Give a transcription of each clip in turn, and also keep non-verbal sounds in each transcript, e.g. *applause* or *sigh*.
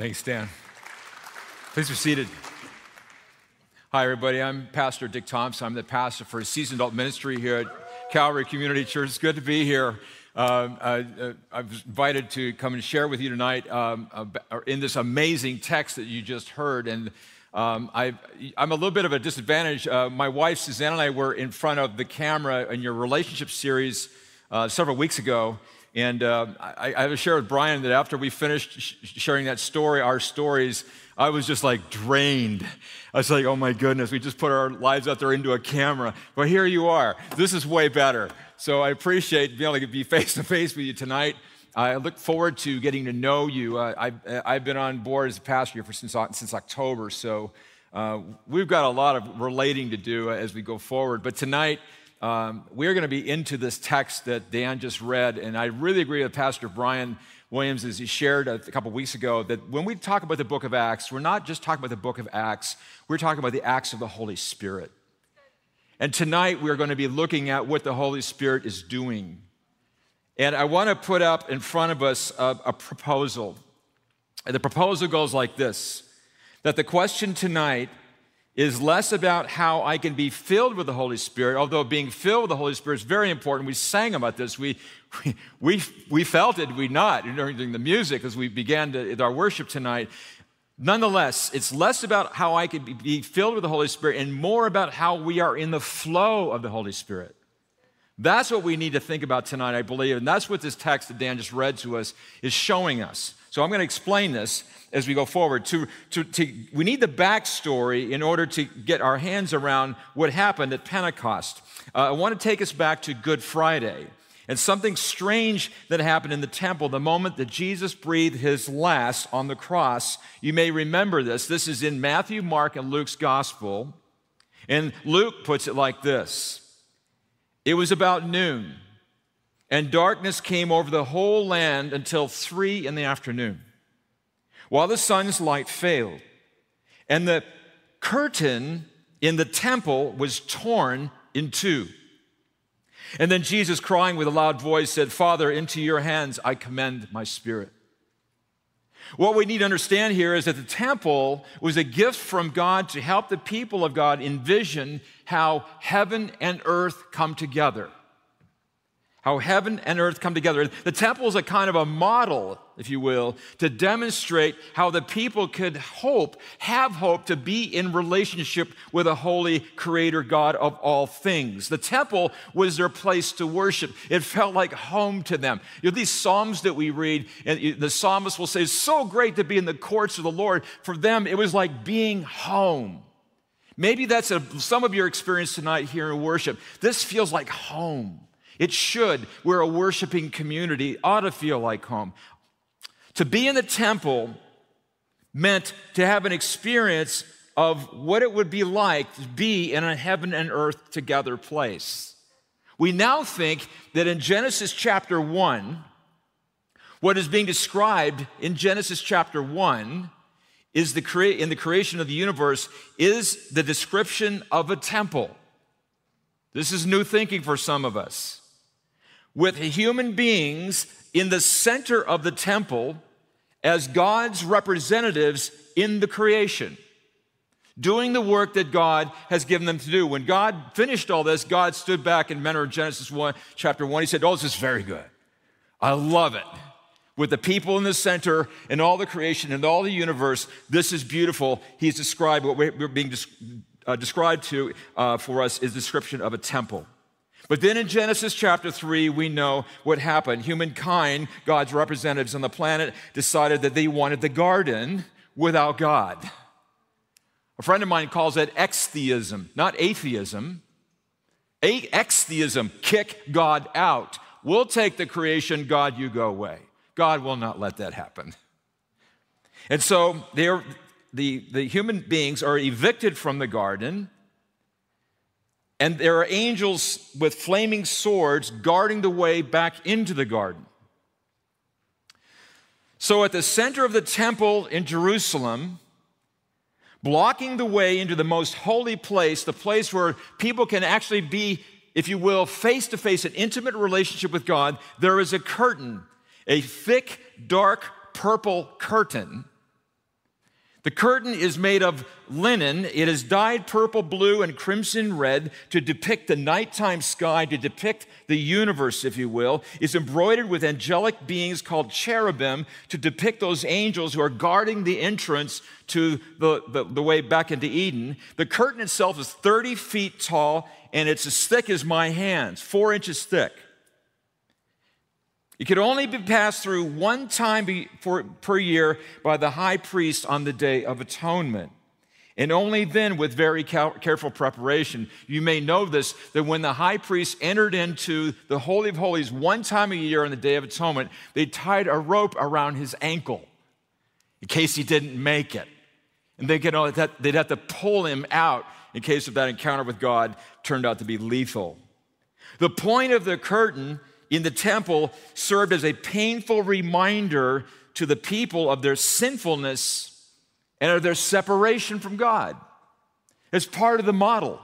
Thanks, Dan. Please be seated. Hi, everybody. I'm Pastor Dick Thompson. I'm the pastor for Seasoned Adult Ministry here at Calvary Community Church. It's good to be here. Um, uh, I was invited to come and share with you tonight um, in this amazing text that you just heard. And um, I, am a little bit of a disadvantage. Uh, my wife, Suzanne, and I were in front of the camera in your relationship series uh, several weeks ago. And uh, I, I share with Brian that after we finished sh- sharing that story, our stories, I was just like drained. I was like, oh my goodness, we just put our lives out there into a camera. But here you are. This is way better. So I appreciate being able to be face to face with you tonight. I look forward to getting to know you. Uh, I've, I've, been on board as a pastor here for since, since October, so uh, we've got a lot of relating to do as we go forward. But tonight, um, we're going to be into this text that Dan just read, and I really agree with Pastor Brian Williams as he shared a couple weeks ago that when we talk about the book of Acts, we're not just talking about the book of Acts, we're talking about the acts of the Holy Spirit. And tonight we're going to be looking at what the Holy Spirit is doing. And I want to put up in front of us a, a proposal. And the proposal goes like this that the question tonight is less about how I can be filled with the Holy Spirit, although being filled with the Holy Spirit is very important. We sang about this. We, we, *laughs* we, we felt it, we not during the music as we began to, our worship tonight. Nonetheless, it's less about how I can be filled with the Holy Spirit and more about how we are in the flow of the Holy Spirit. That's what we need to think about tonight, I believe. And that's what this text that Dan just read to us is showing us. So I'm going to explain this as we go forward. To, to, to, we need the backstory in order to get our hands around what happened at Pentecost. Uh, I want to take us back to Good Friday and something strange that happened in the temple the moment that Jesus breathed his last on the cross. You may remember this. This is in Matthew, Mark, and Luke's gospel. And Luke puts it like this It was about noon, and darkness came over the whole land until three in the afternoon while the sun's light failed. And the curtain in the temple was torn in two. And then Jesus, crying with a loud voice, said, Father, into your hands I commend my spirit. What we need to understand here is that the temple was a gift from God to help the people of God envision how heaven and earth come together how heaven and earth come together. The temple is a kind of a model, if you will, to demonstrate how the people could hope, have hope to be in relationship with a holy creator God of all things. The temple was their place to worship. It felt like home to them. You know, these Psalms that we read, and the psalmist will say, it's so great to be in the courts of the Lord. For them, it was like being home. Maybe that's a, some of your experience tonight here in worship. This feels like home. It should. We're a worshiping community, ought to feel like home. To be in the temple meant to have an experience of what it would be like to be in a heaven and earth together place. We now think that in Genesis chapter 1, what is being described in Genesis chapter 1 is the crea- in the creation of the universe is the description of a temple. This is new thinking for some of us with human beings in the center of the temple as God's representatives in the creation, doing the work that God has given them to do. When God finished all this, God stood back and remember Genesis 1, chapter 1, he said, Oh, this is very good. I love it. With the people in the center and all the creation and all the universe, this is beautiful. He's described what we're being uh, described to uh, for us is description of a temple. But then in Genesis chapter 3, we know what happened. Humankind, God's representatives on the planet, decided that they wanted the garden without God. A friend of mine calls it extheism, not atheism. Extheism, kick God out. We'll take the creation, God, you go away. God will not let that happen. And so the, the human beings are evicted from the garden and there are angels with flaming swords guarding the way back into the garden. So, at the center of the temple in Jerusalem, blocking the way into the most holy place, the place where people can actually be, if you will, face to face, an intimate relationship with God, there is a curtain, a thick, dark, purple curtain The curtain is made of linen. It is dyed purple, blue, and crimson red to depict the nighttime sky, to depict the universe, if you will. It's embroidered with angelic beings called cherubim to depict those angels who are guarding the entrance to the, the, the way back into Eden. The curtain itself is 30 feet tall and it's as thick as my hands, four inches thick. It could only be passed through one time per year by the high priest on the Day of Atonement. And only then, with very careful preparation, you may know this that when the high priest entered into the Holy of Holies one time a year on the Day of Atonement, they tied a rope around his ankle in case he didn't make it. And they could, they'd have to pull him out in case of that encounter with God turned out to be lethal. The point of the curtain in the temple served as a painful reminder to the people of their sinfulness and of their separation from God. It's part of the model,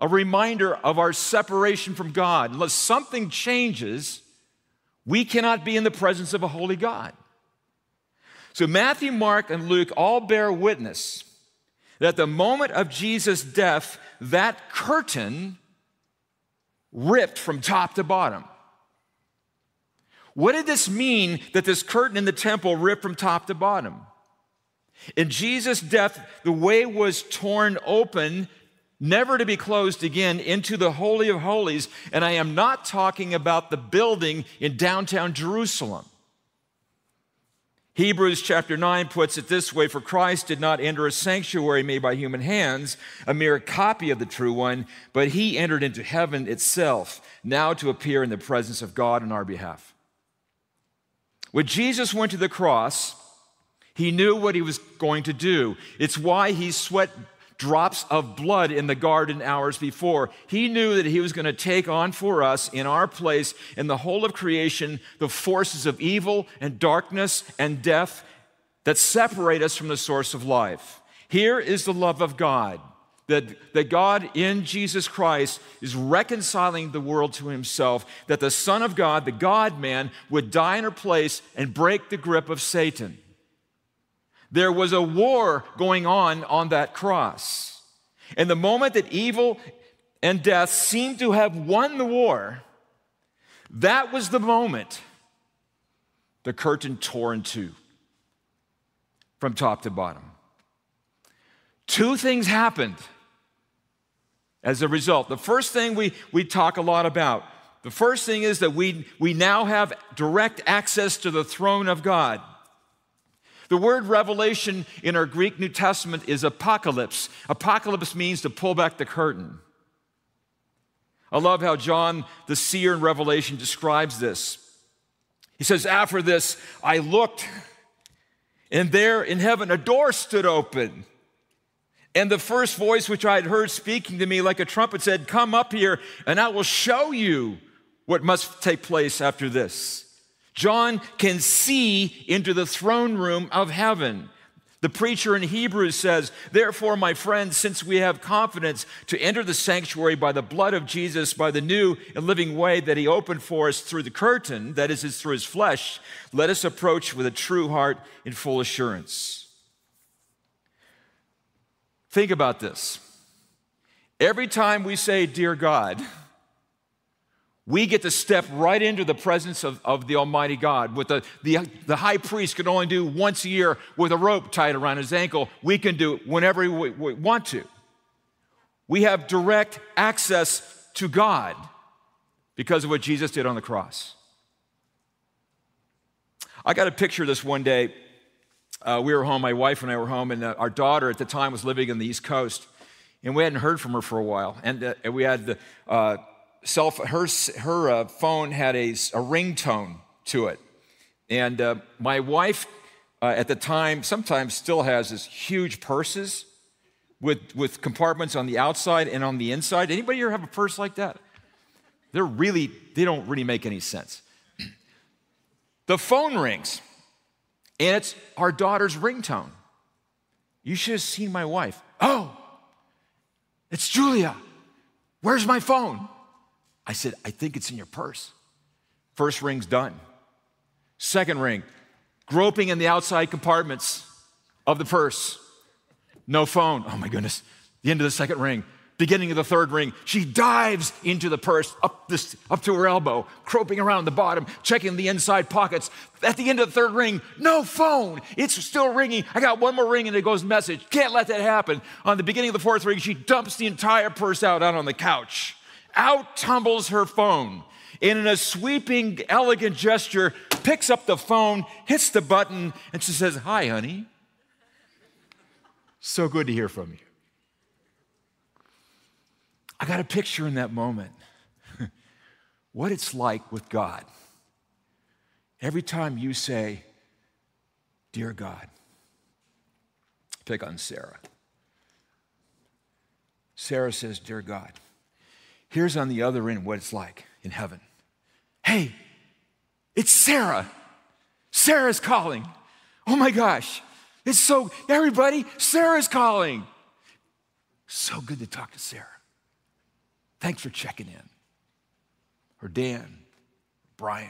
a reminder of our separation from God. Unless something changes, we cannot be in the presence of a holy God. So Matthew, Mark, and Luke all bear witness that at the moment of Jesus' death, that curtain ripped from top to bottom. What did this mean that this curtain in the temple ripped from top to bottom? In Jesus' death, the way was torn open, never to be closed again, into the Holy of Holies. And I am not talking about the building in downtown Jerusalem. Hebrews chapter 9 puts it this way For Christ did not enter a sanctuary made by human hands, a mere copy of the true one, but he entered into heaven itself, now to appear in the presence of God on our behalf. When Jesus went to the cross, he knew what he was going to do. It's why he sweat drops of blood in the garden hours before. He knew that he was going to take on for us in our place in the whole of creation the forces of evil and darkness and death that separate us from the source of life. Here is the love of God that, that God in Jesus Christ is reconciling the world to himself, that the Son of God, the God man, would die in our place and break the grip of Satan. There was a war going on on that cross. And the moment that evil and death seemed to have won the war, that was the moment the curtain tore in two from top to bottom. Two things happened as a result. The first thing we, we talk a lot about, the first thing is that we, we now have direct access to the throne of God. The word revelation in our Greek New Testament is apocalypse. Apocalypse means to pull back the curtain. I love how John, the seer in Revelation, describes this. He says, After this, I looked, and there in heaven a door stood open. And the first voice which I had heard speaking to me like a trumpet said, Come up here, and I will show you what must take place after this. John can see into the throne room of heaven. The preacher in Hebrews says, Therefore, my friends, since we have confidence to enter the sanctuary by the blood of Jesus, by the new and living way that he opened for us through the curtain, that is, through his flesh, let us approach with a true heart in full assurance. Think about this. Every time we say, Dear God, we get to step right into the presence of, of the Almighty God. What the, the, the high priest could only do once a year with a rope tied around his ankle, we can do it whenever we, we want to. We have direct access to God because of what Jesus did on the cross. I got a picture of this one day uh, we were home, my wife and I were home, and uh, our daughter at the time was living in the East Coast, and we hadn't heard from her for a while. And uh, we had the uh, cell, her, her uh, phone had a, a ringtone to it. And uh, my wife at the time sometimes still has this huge purses with, with compartments on the outside and on the inside. Anybody here have a purse like that? They're really, they don't really make any sense. *clears throat* The phone rings. And it's our daughter's ringtone. You should have seen my wife. Oh, it's Julia. Where's my phone? I said, I think it's in your purse. First ring's done. Second ring, groping in the outside compartments. of the purse. No phone. Oh my goodness. The end of the second ring beginning of the third ring, she dives into the purse up, this, up to her elbow, groping around the bottom, checking the inside pockets. At the end of the third ring, no phone. It's still ringing. I got one more ring and it goes message. Can't let that happen. On the beginning of the fourth ring, she dumps the entire purse out, out on the couch. Out tumbles her phone. And in a sweeping, elegant gesture, picks up the phone, hits the button, and she says, Hi, honey. So good to hear from you. I got a picture in that moment *laughs* what it's like with God. Every time you say, Dear God, pick on Sarah. Sarah says, Dear God, here's on the other end what it's like in heaven. Hey, it's Sarah. Sarah's calling. Oh my gosh. It's so, everybody, Sarah's calling. So good to talk to Sarah. Thanks for checking in. Or Dan, Brian.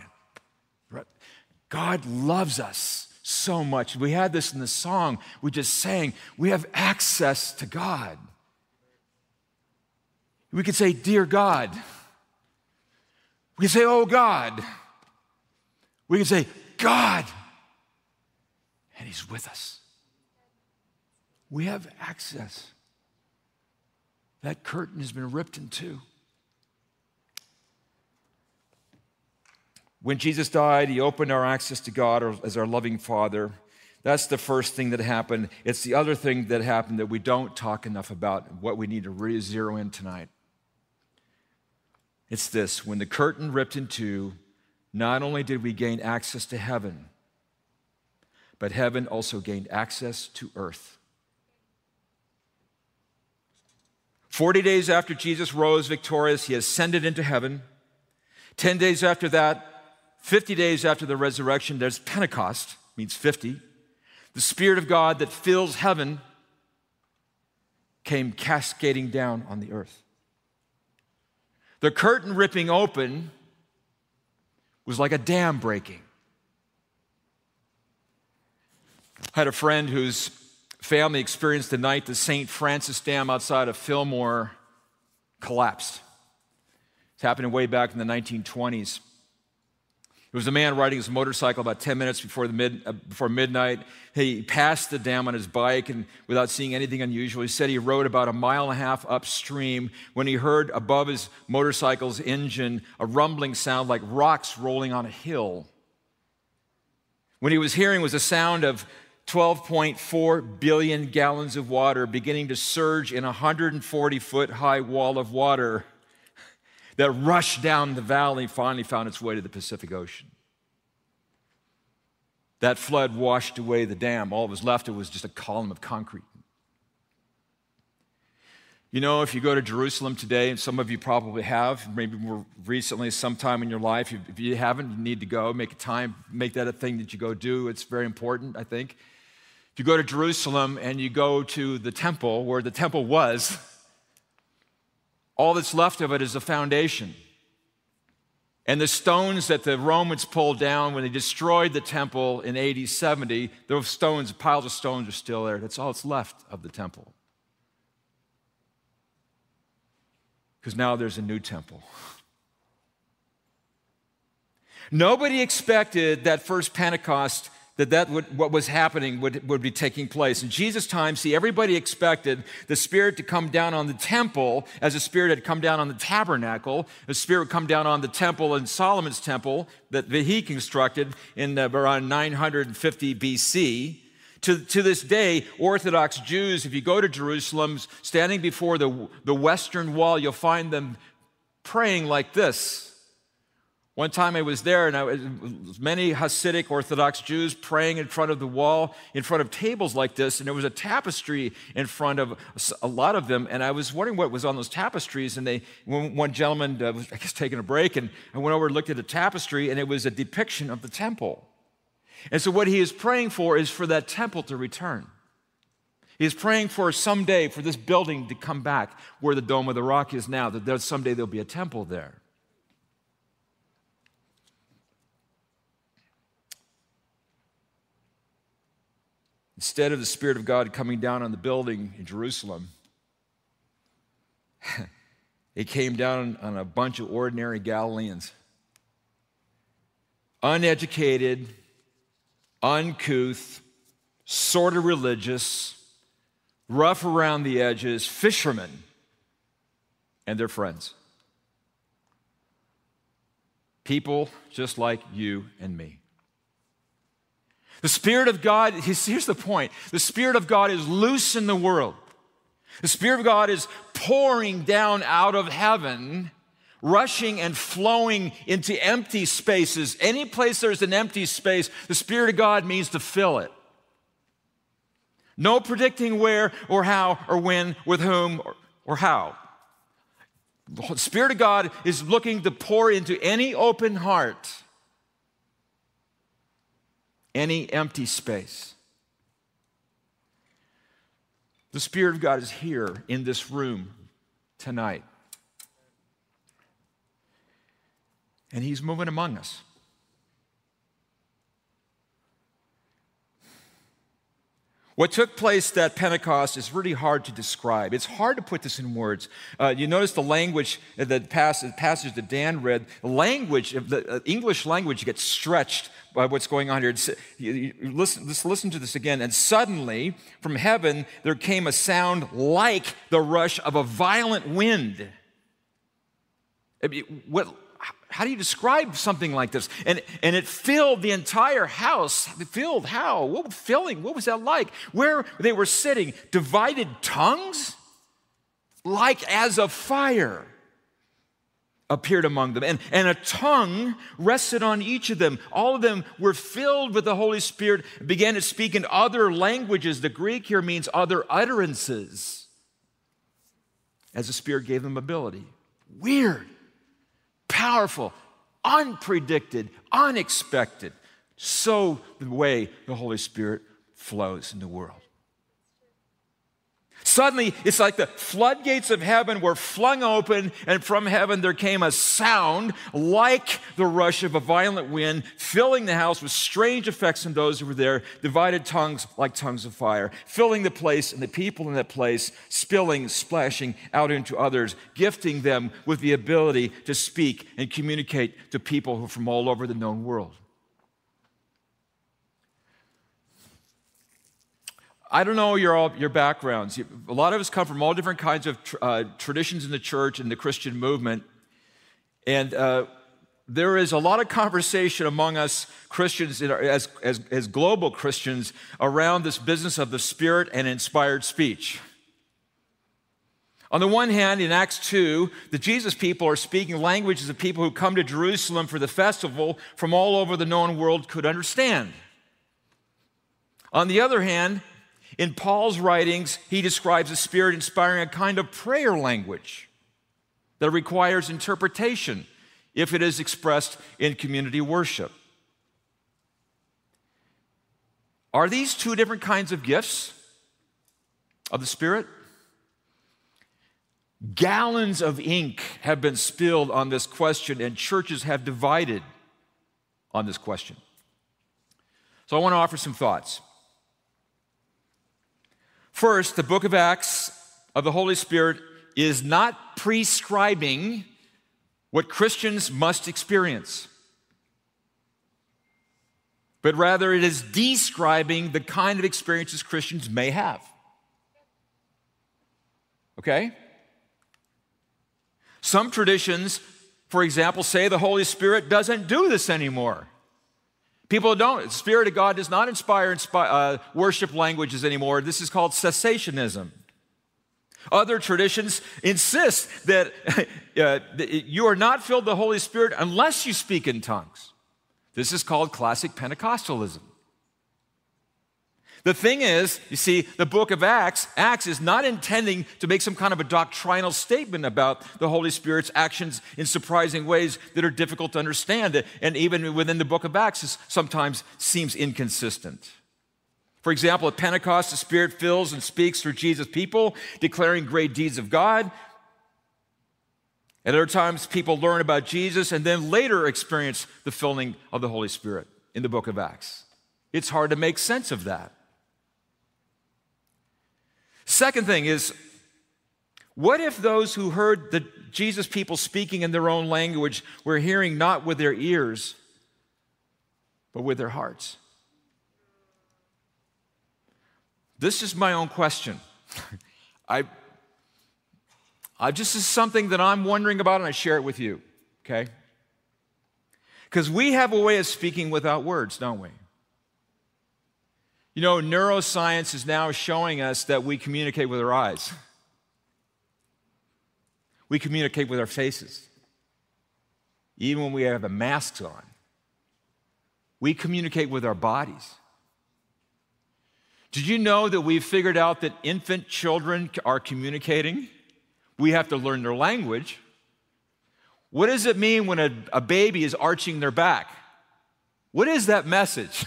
God loves us so much. We had this in the song we just sang. We have access to God. We could say, Dear God. We could say, Oh God. We could say, God. And He's with us. We have access. That curtain has been ripped in two. When Jesus died, he opened our access to God as our loving Father. That's the first thing that happened. It's the other thing that happened that we don't talk enough about, what we need to really zero in tonight. It's this when the curtain ripped in two, not only did we gain access to heaven, but heaven also gained access to earth. 40 days after Jesus rose victorious, he ascended into heaven. 10 days after that, 50 days after the resurrection, there's Pentecost, means 50. The Spirit of God that fills heaven came cascading down on the earth. The curtain ripping open was like a dam breaking. I had a friend whose family experienced the night the St. Francis Dam outside of Fillmore collapsed. It's happening way back in the 1920s. It was a man riding his motorcycle about 10 minutes before, the mid, uh, before midnight. He passed the dam on his bike and without seeing anything unusual. He said he rode about a mile and a half upstream when he heard above his motorcycle's engine a rumbling sound like rocks rolling on a hill. What he was hearing was a sound of 12.4 billion gallons of water beginning to surge in a 140 foot high wall of water that rushed down the valley finally found its way to the Pacific Ocean. That flood washed away the dam. All that was left was just a column of concrete. You know, if you go to Jerusalem today, and some of you probably have, maybe more recently, sometime in your life, if you haven't, you need to go. Make a time, make that a thing that you go do. It's very important, I think. If you go to Jerusalem and you go to the temple where the temple was, *laughs* all that's left of it is a foundation. And the stones that the Romans pulled down when they destroyed the temple in AD 70, those stones, piles of stones are still there. That's all that's left of the temple. Because now there's a new temple. *laughs* Nobody expected that first Pentecost that that would, what was happening would, would be taking place. In Jesus' time, see, everybody expected the Spirit to come down on the temple as the Spirit had come down on the tabernacle. The Spirit would come down on the temple in Solomon's temple that, that he constructed in uh, around 950 BC. To, to this day, Orthodox Jews, if you go to Jerusalem, standing before the, the Western Wall, you'll find them praying like this. One time I was there, and I was many Hasidic Orthodox Jews praying in front of the wall, in front of tables like this, and there was a tapestry in front of a lot of them. And I was wondering what was on those tapestries. And they, one gentleman uh, was, I guess, taking a break, and I went over and looked at the tapestry, and it was a depiction of the temple. And so, what he is praying for is for that temple to return. He is praying for someday for this building to come back where the Dome of the Rock is now, that someday there'll be a temple there. Instead of the Spirit of God coming down on the building in Jerusalem, *laughs* it came down on a bunch of ordinary Galileans. Uneducated, uncouth, sort of religious, rough around the edges, fishermen, and their friends. People just like you and me. The Spirit of God, here's the point the Spirit of God is loose in the world. The Spirit of God is pouring down out of heaven, rushing and flowing into empty spaces. Any place there's an empty space, the Spirit of God means to fill it. No predicting where or how or when, with whom or, how. The Spirit of God is looking to pour into any open heart, any empty space. The Spirit of God is here in this room tonight. And He's moving among us. What took place at Pentecost is really hard to describe. It's hard to put this in words. Uh, you notice the language, uh, the passage, that Dan read, language, the uh, English language gets stretched by what's going on here. Listen, listen to this again. And suddenly, from heaven, there came a sound like the rush of a violent wind. I mean, what, how do you describe something like this? And, and it filled the entire house. Filled how? What filling? What was that like? Where they were sitting, divided tongues like as of fire appeared among them. And, and a tongue rested on each of them. All of them were filled with the Holy Spirit, began to speak in other languages. The Greek here means other utterances, as the Spirit gave them ability. Weird powerful, unpredicted, unexpected. So the way the Holy Spirit flows in the world. Suddenly, it's like the floodgates of heaven were flung open, and from heaven there came a sound like the rush of a violent wind, filling the house with strange effects on those who were there, divided tongues like tongues of fire, filling the place and the people in that place, spilling, splashing out into others, gifting them with the ability to speak and communicate to people from all over the known world. I don't know your, all, your backgrounds. A lot of us come from all different kinds of uh, traditions in the church and the Christian movement. And uh, there is a lot of conversation among us Christians, our, as, as, as global Christians, around this business of the Spirit and inspired speech. On the one hand, in Acts 2, the Jesus people are speaking languages of people who come to Jerusalem for the festival from all over the known world could understand. On the other hand, in Paul's writings, he describes the Spirit inspiring a kind of prayer language that requires interpretation if it is expressed in community worship. Are these two different kinds of gifts of the Spirit? Gallons of ink have been spilled on this question, and churches have divided on this question. So I want to offer some thoughts. First, the book of Acts of the Holy Spirit is not prescribing what Christians must experience, but rather it is describing the kind of experiences Christians may have. Okay? Some traditions, for example, say the Holy Spirit doesn't do this anymore. People don't. The Spirit of God does not inspire, inspire uh, worship languages anymore. This is called cessationism. Other traditions insist that *laughs* uh, you are not filled with the Holy Spirit unless you speak in tongues. This is called classic Pentecostalism. The thing is, you see, the book of Acts, Acts is not intending to make some kind of a doctrinal statement about the Holy Spirit's actions in surprising ways that are difficult to understand. And even within the book of Acts, it sometimes seems inconsistent. For example, at Pentecost, the Spirit fills and speaks through Jesus' people, declaring great deeds of God. At other times, people learn about Jesus and then later experience the filling of the Holy Spirit in the book of Acts. It's hard to make sense of that. Second thing is, what if those who heard the Jesus people speaking in their own language were hearing not with their ears, but with their hearts? This is my own question. *laughs* I, I just is something that I'm wondering about, and I share it with you, okay? Because we have a way of speaking without words, don't we? You know, neuroscience is now showing us that we communicate with our eyes. We communicate with our faces. Even when we have the masks on, we communicate with our bodies. Did you know that we've figured out that infant children are communicating? We have to learn their language. What does it mean when a, a baby is arching their back? What is that message?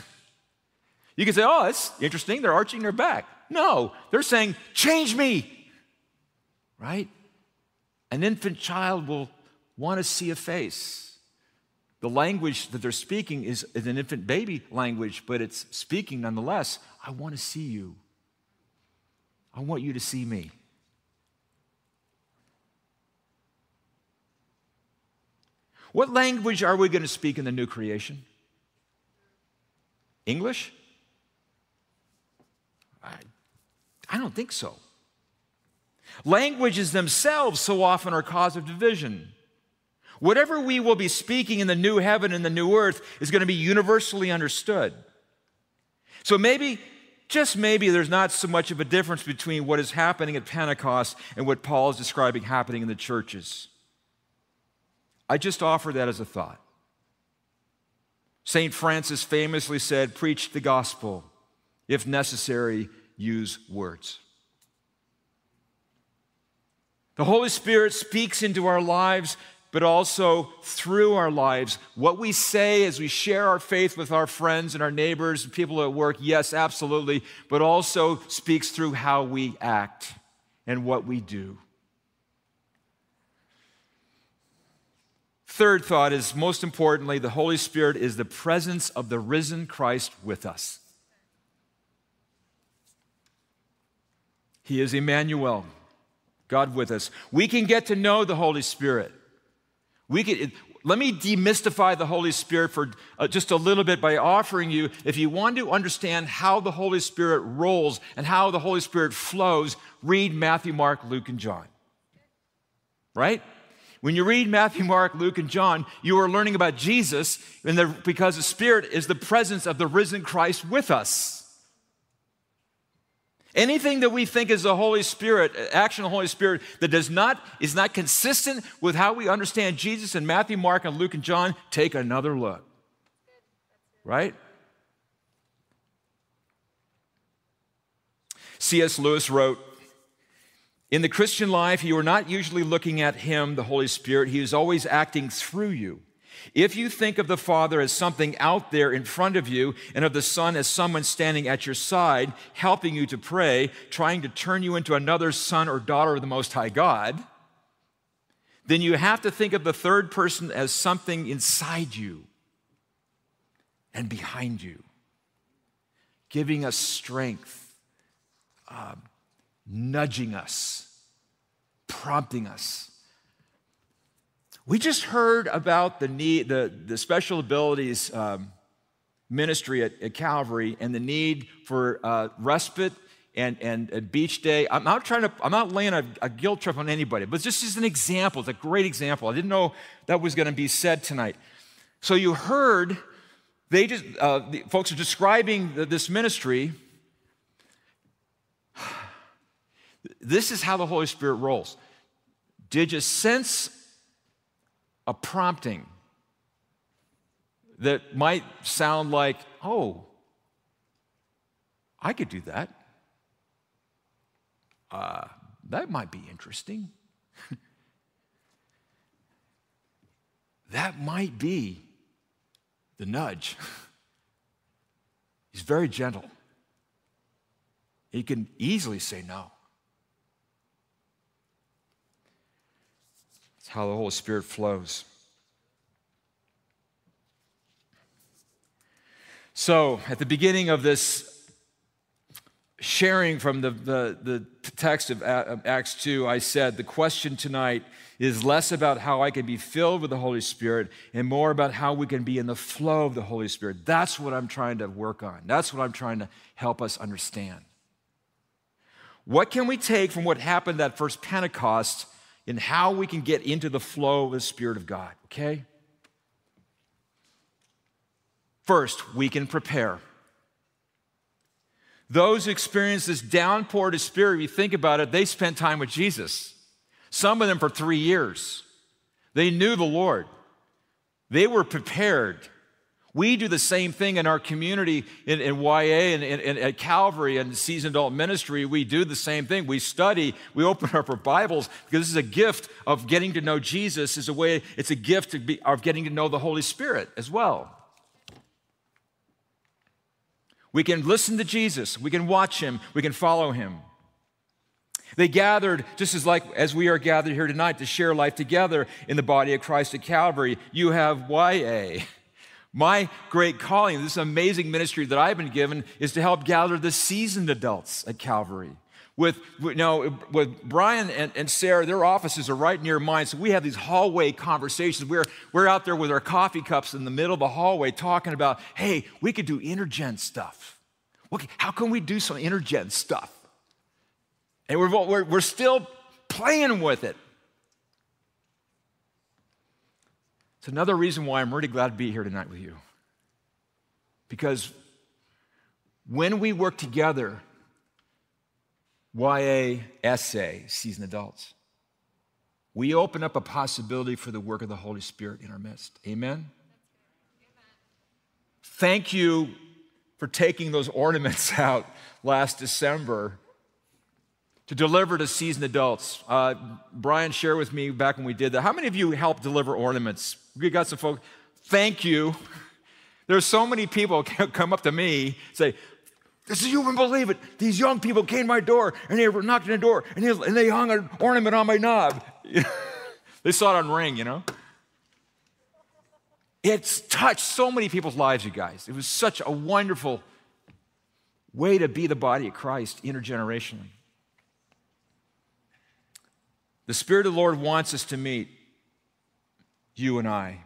You can say, oh, that's interesting. They're arching their back. No, they're saying, change me, right? An infant child will want to see a face. The language that they're speaking is, is an infant baby language, but it's speaking nonetheless. I want to see you. I want you to see me. What language are we going to speak in the new creation? English? I, I don't think so. Languages themselves so often are cause of division. Whatever we will be speaking in the new heaven and the new earth is going to be universally understood. So maybe, just maybe, there's not so much of a difference between what is happening at Pentecost and what Paul is describing happening in the churches. I just offer that as a thought. St. Francis famously said, Preach the gospel. If necessary, use words. The Holy Spirit speaks into our lives, but also through our lives. What we say as we share our faith with our friends and our neighbors and people at work, yes, absolutely, but also speaks through how we act and what we do. Third thought is most importantly, the Holy Spirit is the presence of the risen Christ with us. He is Emmanuel, God with us. We can get to know the Holy Spirit. We can, let me demystify the Holy Spirit for uh, just a little bit by offering you, if you want to understand how the Holy Spirit rolls and how the Holy Spirit flows, read Matthew, Mark, Luke, and John. Right? When you read Matthew, Mark, Luke, and John, you are learning about Jesus the, because the Spirit is the presence of the risen Christ with us. Anything that we think is the Holy Spirit, action of the Holy Spirit, that does not, is not consistent with how we understand Jesus in Matthew, Mark, and Luke, and John, take another look. Right? C.S. Lewis wrote, in the Christian life, you are not usually looking at Him, the Holy Spirit. He is always acting through you. If you think of the Father as something out there in front of you and of the Son as someone standing at your side, helping you to pray, trying to turn you into another son or daughter of the Most High God, then you have to think of the third person as something inside you and behind you, giving us strength, um, nudging us, prompting us. We just heard about the need, the, the special abilities um, ministry at, at, Calvary and the need for uh, respite and, and a beach day. I'm not trying to, I'm not laying a, a guilt trip on anybody, but this is an example, it's a great example. I didn't know that was going to be said tonight. So you heard, they just, uh, the folks are describing the, this ministry This is how the Holy Spirit rolls. Did you sense a prompting that might sound like, oh, I could do that? Uh, that might be interesting. *laughs* that might be the nudge. *laughs* He's very gentle. He can easily say no. It's how the Holy Spirit flows. So, at the beginning of this sharing from the, the, the text of Acts 2, I said the question tonight is less about how I can be filled with the Holy Spirit and more about how we can be in the flow of the Holy Spirit. That's what I'm trying to work on. That's what I'm trying to help us understand. What can we take from what happened that first Pentecost and how we can get into the flow of the Spirit of God, okay? First, we can prepare. Those who experience this downpour of Spirit, if you think about it, they spent time with Jesus. Some of them for three years. They knew the Lord, they were prepared. We do the same thing in our community in, in YA and, and, at Calvary and Seasoned Adult Ministry. We do the same thing. We study, we open up our Bibles because this is a gift of getting to know Jesus, is a way, it's a gift of getting to know the Holy Spirit as well. We can listen to Jesus, we can watch him, we can follow him. They gathered just as like as we are gathered here tonight to share life together in the body of Christ at Calvary. You have YA. *laughs* My great calling, this amazing ministry that I've been given, is to help gather the seasoned adults at Calvary. With, you know, with Brian and, and Sarah, their offices are right near mine, so we have these hallway conversations. We're, we're out there with our coffee cups in the middle of the hallway talking about, hey, we could do intergen stuff. How can we do some intergen stuff? And we're, we're, we're still playing with it. It's another reason why I'm really glad to be here tonight with you. Because when we work together, YA, SA, seasoned adults, we open up a possibility for the work of the Holy Spirit in our midst. Amen. Thank you for taking those ornaments *laughs* out last December to deliver to seasoned adults. Uh, Brian shared with me back when we did that. How many of you helped deliver ornaments? We got some folks. Thank you. There's so many people *laughs* come up to me say, this is you wouldn't believe it. These young people came to my door and they were knocking the door and they, and they hung an ornament on my knob. *laughs* they saw it on ring, you know. It's touched so many people's lives, you guys. It was such a wonderful way to be the body of Christ intergenerationally. The Spirit of the Lord wants us to meet you and I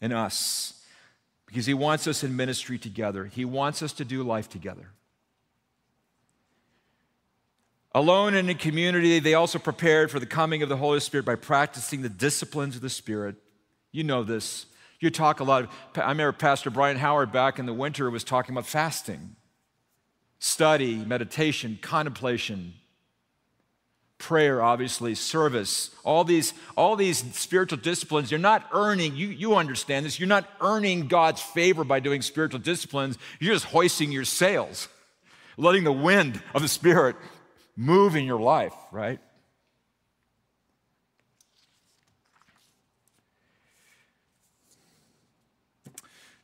and us because He wants us in ministry together. He wants us to do life together. Alone and in community, they also prepared for the coming of the Holy Spirit by practicing the disciplines of the Spirit. You know this. You talk a lot. I remember Pastor Brian Howard back in the winter was talking about fasting, study, meditation, contemplation, prayer obviously service all these all these spiritual disciplines you're not earning you you understand this you're not earning god's favor by doing spiritual disciplines. You're just hoisting your sails letting the wind of the spirit move in your life right?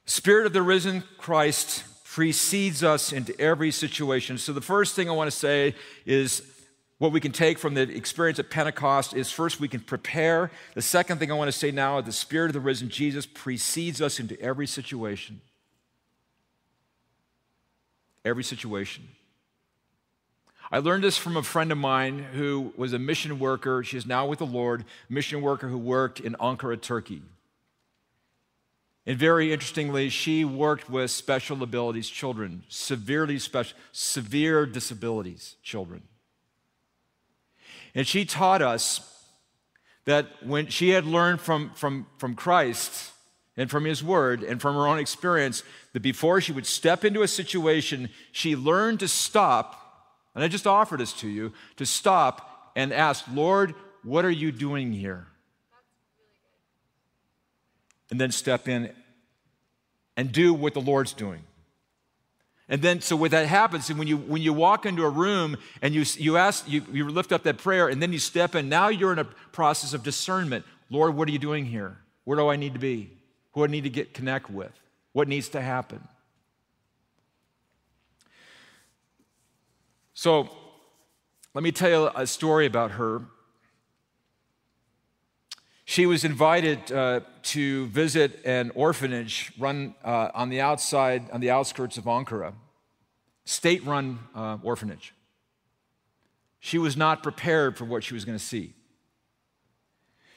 Spirit of the risen christ precedes us into every situation. So the first thing i want to say is what we can take from the experience at Pentecost is first, we can prepare. The second thing I want to say now is the Spirit of the risen Jesus precedes us into every situation. Every situation. I learned this from a friend of mine who was a mission worker. She is now with the Lord, mission worker who worked in Ankara, Turkey. And very interestingly, she worked with special abilities children, severely special, severe disabilities children. And she taught us that when she had learned from, from, from Christ and from his word and from her own experience, that before she would step into a situation, she learned to stop. And I just offer this to you to stop and ask, Lord, what are you doing here? And then step in and do what the Lord's doing. And then, so what that happens, and when you when you walk into a room and you you ask you, you lift up that prayer, and then you step in. Now you're in a process of discernment. Lord, what are you doing here? Where do I need to be? Who do I need to get connect with? What needs to happen? So, let me tell you a story about her. She was invited uh, to visit an orphanage run uh, on the outside, on the outskirts of Ankara, state run uh, orphanage. She was not prepared for what she was going to see.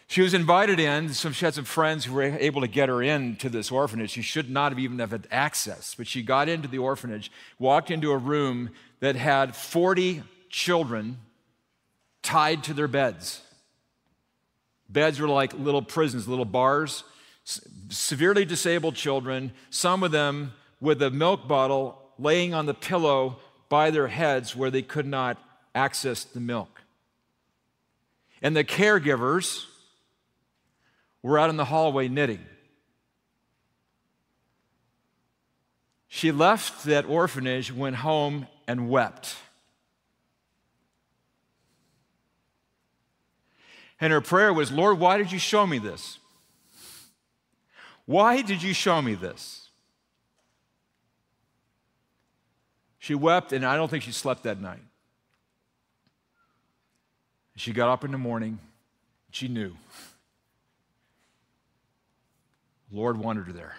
She was invited in. Some, she had some friends who were able to get her into this orphanage. She should not have even had access, but she got into the orphanage, walked into a room that had 40 children tied to their beds. Beds were like little prisons, little bars. Severely disabled children, some of them with a milk bottle laying on the pillow by their heads where they could not access the milk. And the caregivers, were out in the hallway knitting. She left that orphanage, went home, and wept. And her prayer was, Lord, why did you show me this? Why did you show me this? She wept, and I don't think she slept that night. She got up in the morning, she knew. Lord wanted her there.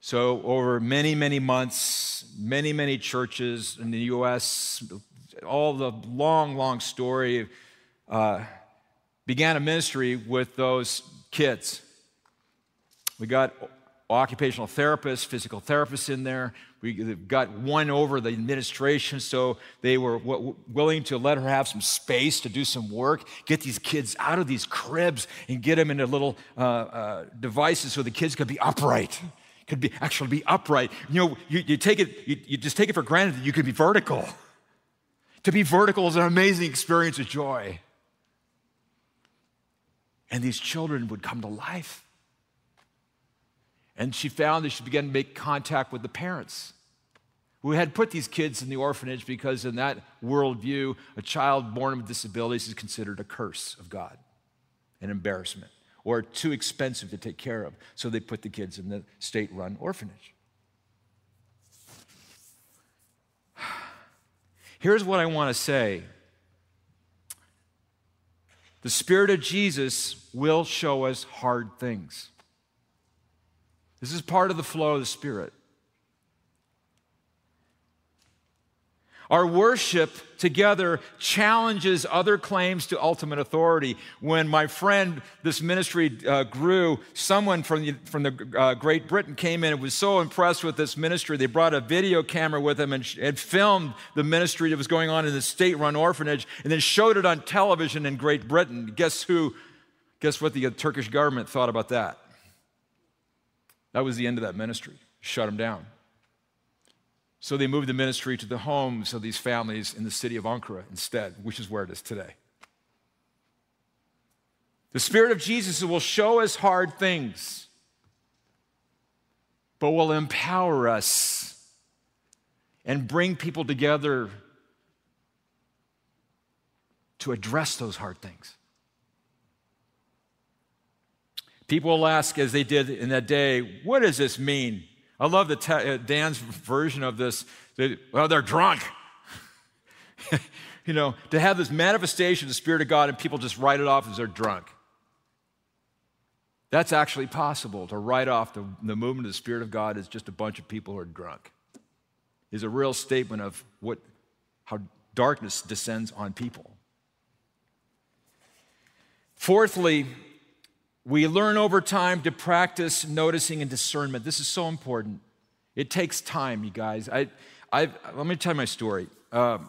So, over many, many months, many, many churches in the U.S., all the long, long story, uh, began a ministry with those kids. We got occupational therapists, physical therapists in there. We got one over the administration, so they were w- willing to let her have some space to do some work, get these kids out of these cribs and get them into little uh, uh, devices so the kids could be upright. Could be actually be upright. You know, you, you take it, you, you just take it for granted that you could be vertical. To be vertical is an amazing experience of joy. And these children would come to life. And she found that she began to make contact with the parents who had put these kids in the orphanage because, in that worldview, a child born with disabilities is considered a curse of God, an embarrassment, or too expensive to take care of. So they put the kids in the state run orphanage. *sighs* Here's what I want to say the Spirit of Jesus will show us hard things. This is part of the flow of the Spirit. Our worship together challenges other claims to ultimate authority. When my friend, this ministry uh, grew, someone from the, from the uh, Great Britain came in and was so impressed with this ministry, they brought a video camera with them and, and filmed the ministry that was going on in the state run orphanage and then showed it on television in Great Britain. Guess who? Guess what the Turkish government thought about that? That was the end of that ministry. Shut them down. So they moved the ministry to the homes of these families in the city of Ankara instead, which is where it is today. The Spirit of Jesus will show us hard things, but will empower us and bring people together to address those hard things. People will ask, as they did in that day, what does this mean? I love the te- uh, Dan's version of this. That, well, they're drunk. *laughs* you know, to have this manifestation of the Spirit of God and people just write it off as they're drunk. That's actually possible to write off the, the movement of the Spirit of God as just a bunch of people who are drunk. Is a real statement of what, how darkness descends on people. Fourthly, we learn over time to practice noticing and discernment. This is so important. It takes time, you guys. I, I, let me tell you my story. Um,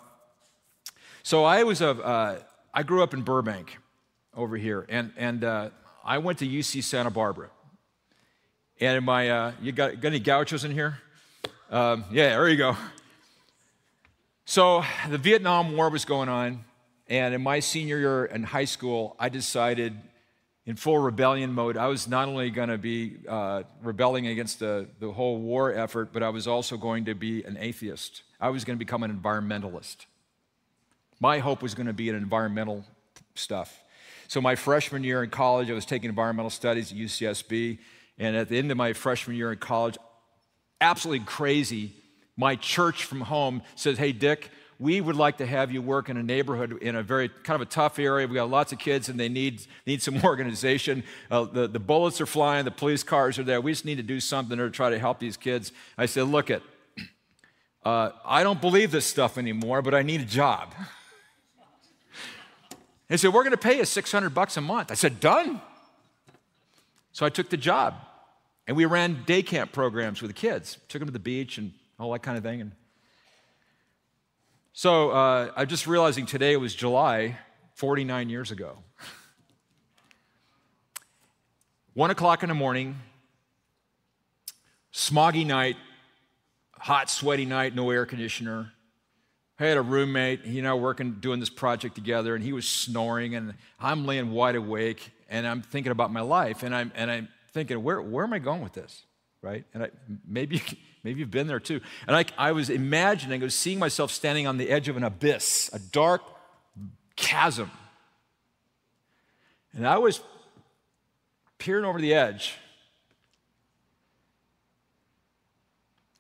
so I was a, uh, I grew up in Burbank over here, and, and uh, I went to UC Santa Barbara. And my, uh, you got, got any gauchos in here? Um, yeah, there you go. So the Vietnam War was going on, and in my senior year in high school, I decided in full rebellion mode. I was not only going to be uh, rebelling against the, the whole war effort, but I was also going to be an atheist. I was going to become an environmentalist. My hope was going to be an environmental stuff. So, my freshman year in college, I was taking environmental studies at UCSB. And at the end of my freshman year in college, absolutely crazy, my church from home says, Hey, Dick, we would like to have you work in a neighborhood in a very kind of a tough area. We got lots of kids and they need, need some *laughs* organization. Uh, the, the bullets are flying, the police cars are there. We just need to do something to try to help these kids. I said, look it, *clears throat* uh, I don't believe this stuff anymore, but I need a job. *laughs* He said, We're going to pay you 600 bucks a month. I said, Done. So I took the job. And we ran day camp programs with the kids, took them to the beach and all that kind of thing. And so uh, I'm just realizing today it was July, 49 years ago. One o'clock in the morning, smoggy night, hot, sweaty night, no air conditioner. I had a roommate, you know, working, doing this project together, and he was snoring, and I'm laying wide awake, and I'm thinking about my life, and I'm, and I'm thinking, where, where am I going with this? Right? And I, maybe, maybe you've been there too. And I, I was imagining, I was seeing myself standing on the edge of an abyss, a dark chasm. And I was peering over the edge,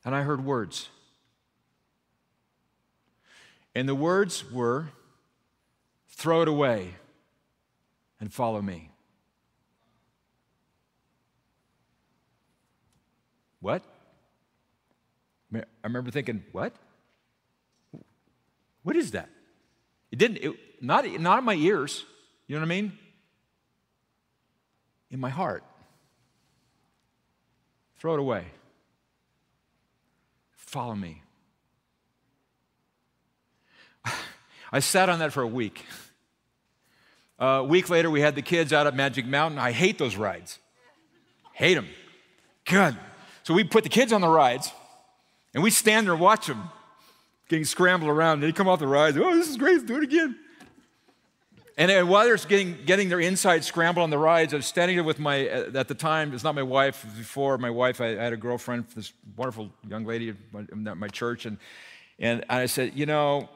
and I heard words. And the words were, throw it away and follow me. What? I remember thinking, what? What is that? It didn't, it, not, not in my ears, you know what I mean? In my heart. Throw it away. Follow me. *sighs* I sat on that for a week. a week later, we had the kids out at Magic Mountain. I hate those rides. Hate them. Good. So we put the kids on the rides, and we stand there and watch them getting scrambled around. They come off the rides. Oh, this is great. Let's do it again. And while they're getting, getting their insides scrambled on the rides, I was standing there with my, uh, at the time, it's not my wife, before my wife, I, I had a girlfriend, this wonderful young lady at my, at my church, and, and I said, you know,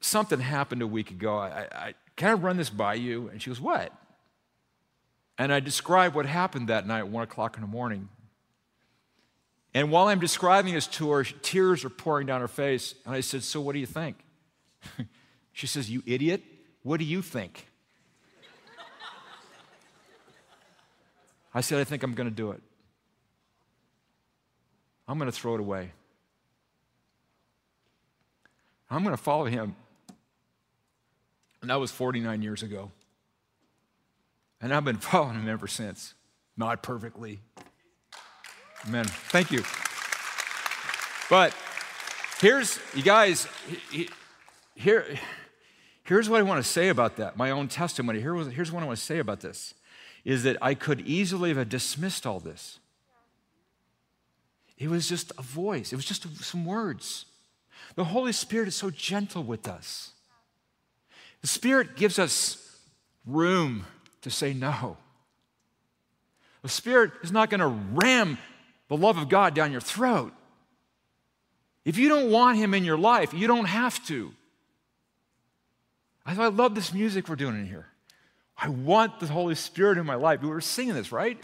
something happened a week ago. I, I, can I run this by you? And she goes, what? And I described what happened that night at one o'clock in the morning. And while I'm describing this to her, tears are pouring down her face. And I said, So what do you think? *laughs* she says, You idiot. What do you think? I said, I think I'm going to do it. I'm going to throw it away. I'm going to follow him. And that was 49 years ago. And I've been *laughs* following him ever since. Not perfectly. Amen. Thank you. But here's, you guys, here, Here's what I want to say about that, my own testimony. Here was, here's what I want to say about this is that I could easily have dismissed all this. It was just a voice, it was just some words. The Holy Spirit is so gentle with us. The Spirit gives us room to say no. The Spirit is not going to ram the love of God down your throat. If you don't want Him in your life, you don't have to. I, I love this music we're doing in here. I want the Holy Spirit in my life. We were singing this, right?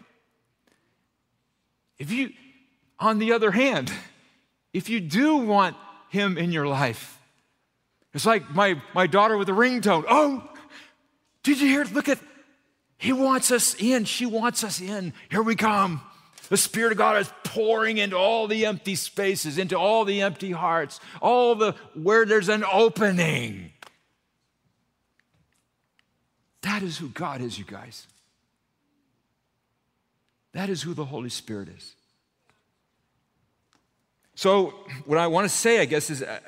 If you, on the other hand, if you do want Him in your life, it's like my, my daughter with the ringtone. Oh, did you hear? It? Look at, He wants us in. She wants us in. Here we come. The Spirit of God is pouring into all the empty spaces, into all the empty hearts, all the where there's an opening. That is who God is, you guys. That is who the Holy Spirit is. So, what I want to say, I guess, is uh,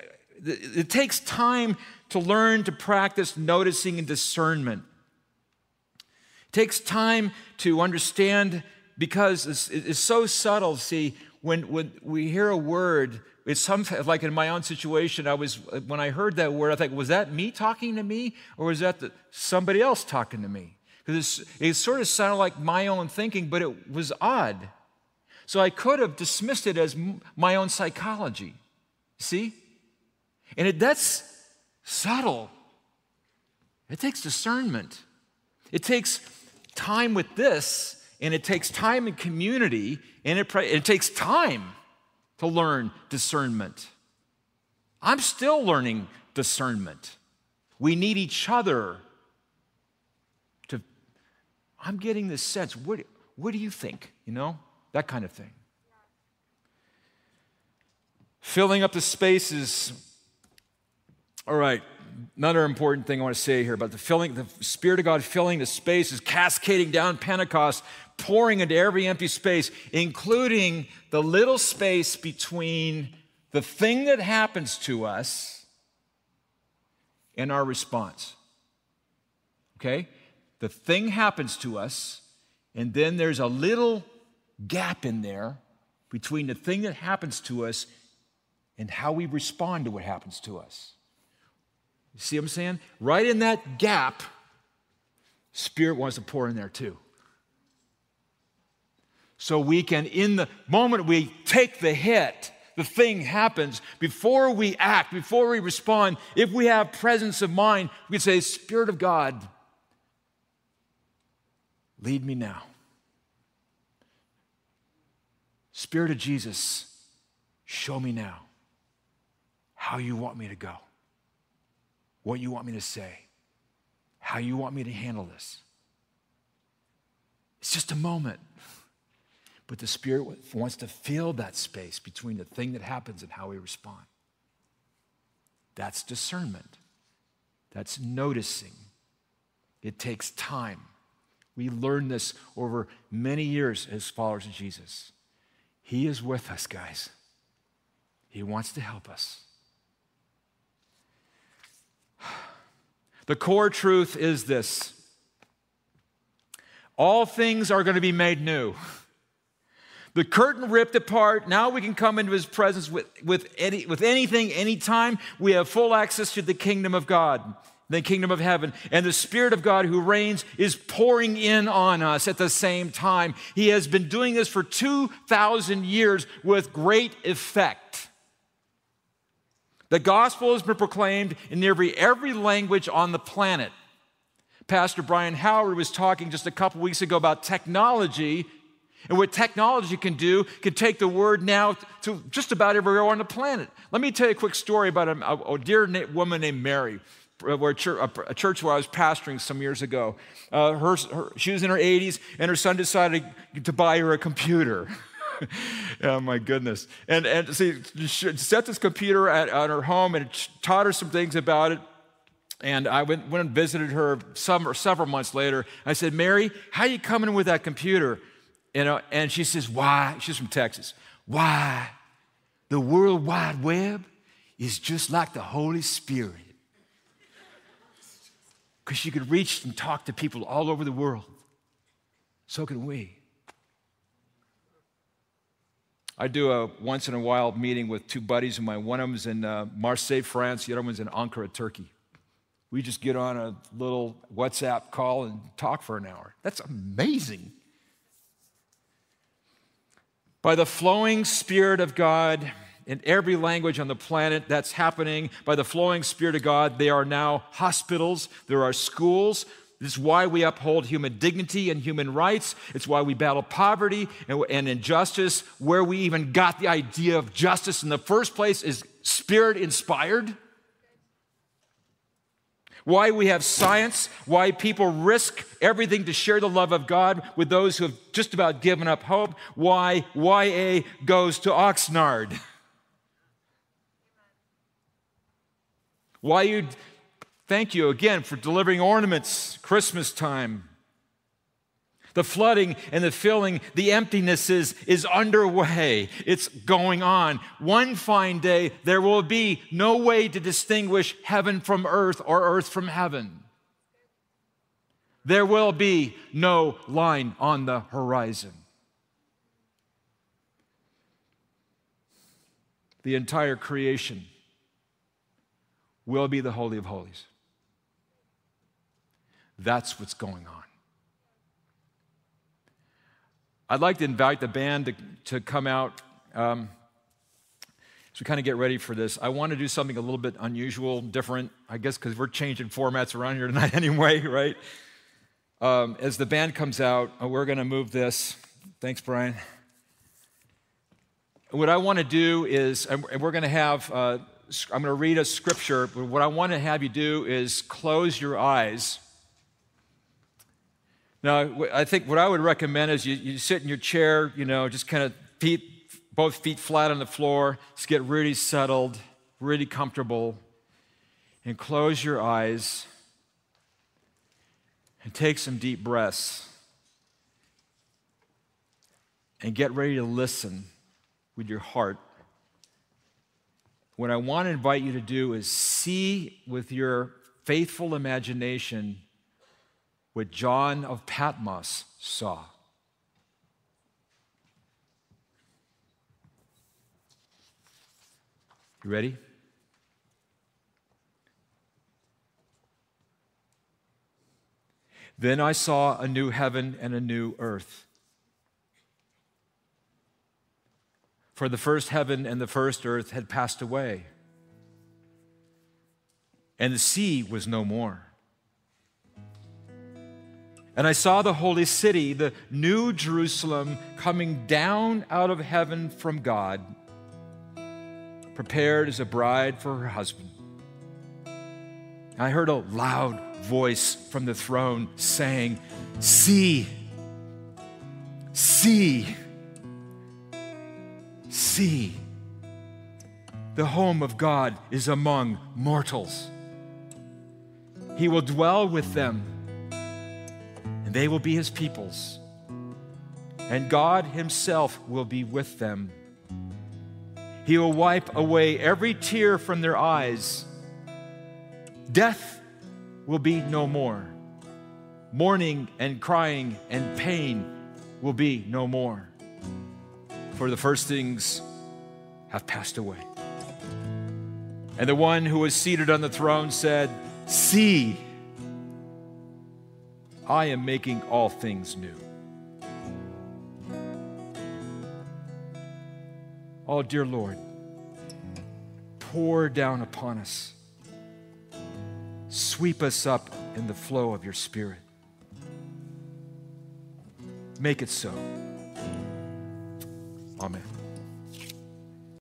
it takes time to learn to practice noticing and discernment. It takes time to understand because it's, it's so subtle. See, when, when we hear a word, it's some, like in my own situation, I was, when I heard that word, I thought, was that me talking to me or was that the, somebody else talking to me? Because it sort of sounded like my own thinking, but it was odd. So I could have dismissed it as my own psychology. See? And it, that's subtle. It takes discernment. It takes time with this, and it takes time and community, and it, it takes time to learn discernment. I'm still learning discernment. We need each other to, I'm getting this sense, what, what do you think? You know, that kind of thing. Filling up the spaces. All right, another important thing I want to say here about the filling, the Spirit of God filling the spaces, cascading down Pentecost, pouring into every empty space, including the little space between the thing that happens to us and our response. Okay? The thing happens to us, and then there's a little gap in there between the thing that happens to us and how we respond to what happens to us. See what I'm saying? Right in that gap, Spirit wants to pour in there too. So we can, in the moment we take the hit, the thing happens, before we act, before we respond, if we have presence of mind, we can say, Spirit of God, lead me now. Spirit of Jesus, show me now how you want me to go, what you want me to say, how you want me to handle this. It's just a moment. But the Spirit wants to fill that space between the thing that happens and how we respond. That's discernment, that's noticing. It takes time. We learn this over many years as followers of Jesus. He is with us, guys. He wants to help us. *sighs* The core truth is this all things are going to be made new. *laughs* The curtain ripped apart. Now we can come into his presence with, with, any, with anything, anytime. We have full access to the kingdom of God the kingdom of heaven. And the Spirit of God who reigns is pouring in on us at the same time. He has been doing this for 2,000 years with great effect. The gospel has been proclaimed in nearly every language on the planet. Pastor Brian Howard was talking just a couple weeks ago about technology and what technology can do can take the word now to just about everywhere on the planet. Let me tell you a quick story about a, a, a dear woman named Mary. Uh, where a church where I was pastoring some years ago. Uh, her, her, she was in her 80s, and her son decided to buy her a computer. *laughs* oh my goodness! And and see, she set this computer at, at her home and taught her some things about it. And I went, went and visited her some, several months later. I said, Mary, how you coming with that computer? You know, and she says, Why? She's from Texas. Why? The World Wide Web is just like the Holy Spirit because she could reach and talk to people all over the world. So can we. I do a once in a while meeting with two buddies of mine. One of them's in uh, Marseille, France. The other one's in Ankara, Turkey. We just get on a little WhatsApp call and talk for an hour. That's amazing. By the flowing Spirit of God, in every language on the planet that's happening by the flowing Spirit of God. There are now hospitals, there are schools. This is why we uphold human dignity and human rights. It's why we battle poverty and, and injustice. Where we even got the idea of justice in the first place is spirit inspired. Why we have science, why people risk everything to share the love of God with those who have just about given up hope, why YA goes to Oxnard. Why you thank you again for delivering ornaments Christmas time. The flooding and the filling, the emptiness is, is underway. It's going on. One fine day, there will be no way to distinguish heaven from earth or earth from heaven. There will be no line on the horizon. The entire creation will be the Holy of Holies. That's what's going on. I'd like to invite the band to, to come out um, as we kind of get ready for this. I want to do something a little bit unusual, different, I guess, because we're changing formats around here *laughs* tonight anyway, right? Um, as the band comes out, uh, we're going to move this. Thanks, Brian. What I want to do is, and we're going to have uh, I'm going to read a scripture, but what I want to have you do is close your eyes. Now, I think what I would recommend is you, you sit in your chair, you know, just kind of feet both feet flat on the floor. Just get really settled, really comfortable, and close your eyes and take some deep breaths and get ready to listen with your heart. What I want to invite you to do is see with your faithful imagination what John of Patmos saw. You ready? Then I saw a new heaven and a new earth. For the first heaven and the first earth had passed away, and the sea was no more. And I saw the holy city, the new Jerusalem, coming down out of heaven from God, prepared as a bride for her husband. I heard a loud voice from the throne saying, See, see, see. The home of God is among mortals. He will dwell with them, and they will be his peoples. And God himself will be with them. He will wipe away every tear from their eyes. Death will be no more. Mourning and crying and pain will be no more. For the first things have passed away. And the one who was seated on the throne said, See, I am making all things new. Oh, dear Lord, pour down upon us Sweep us up in the flow of your Spirit. Make it so. Amen.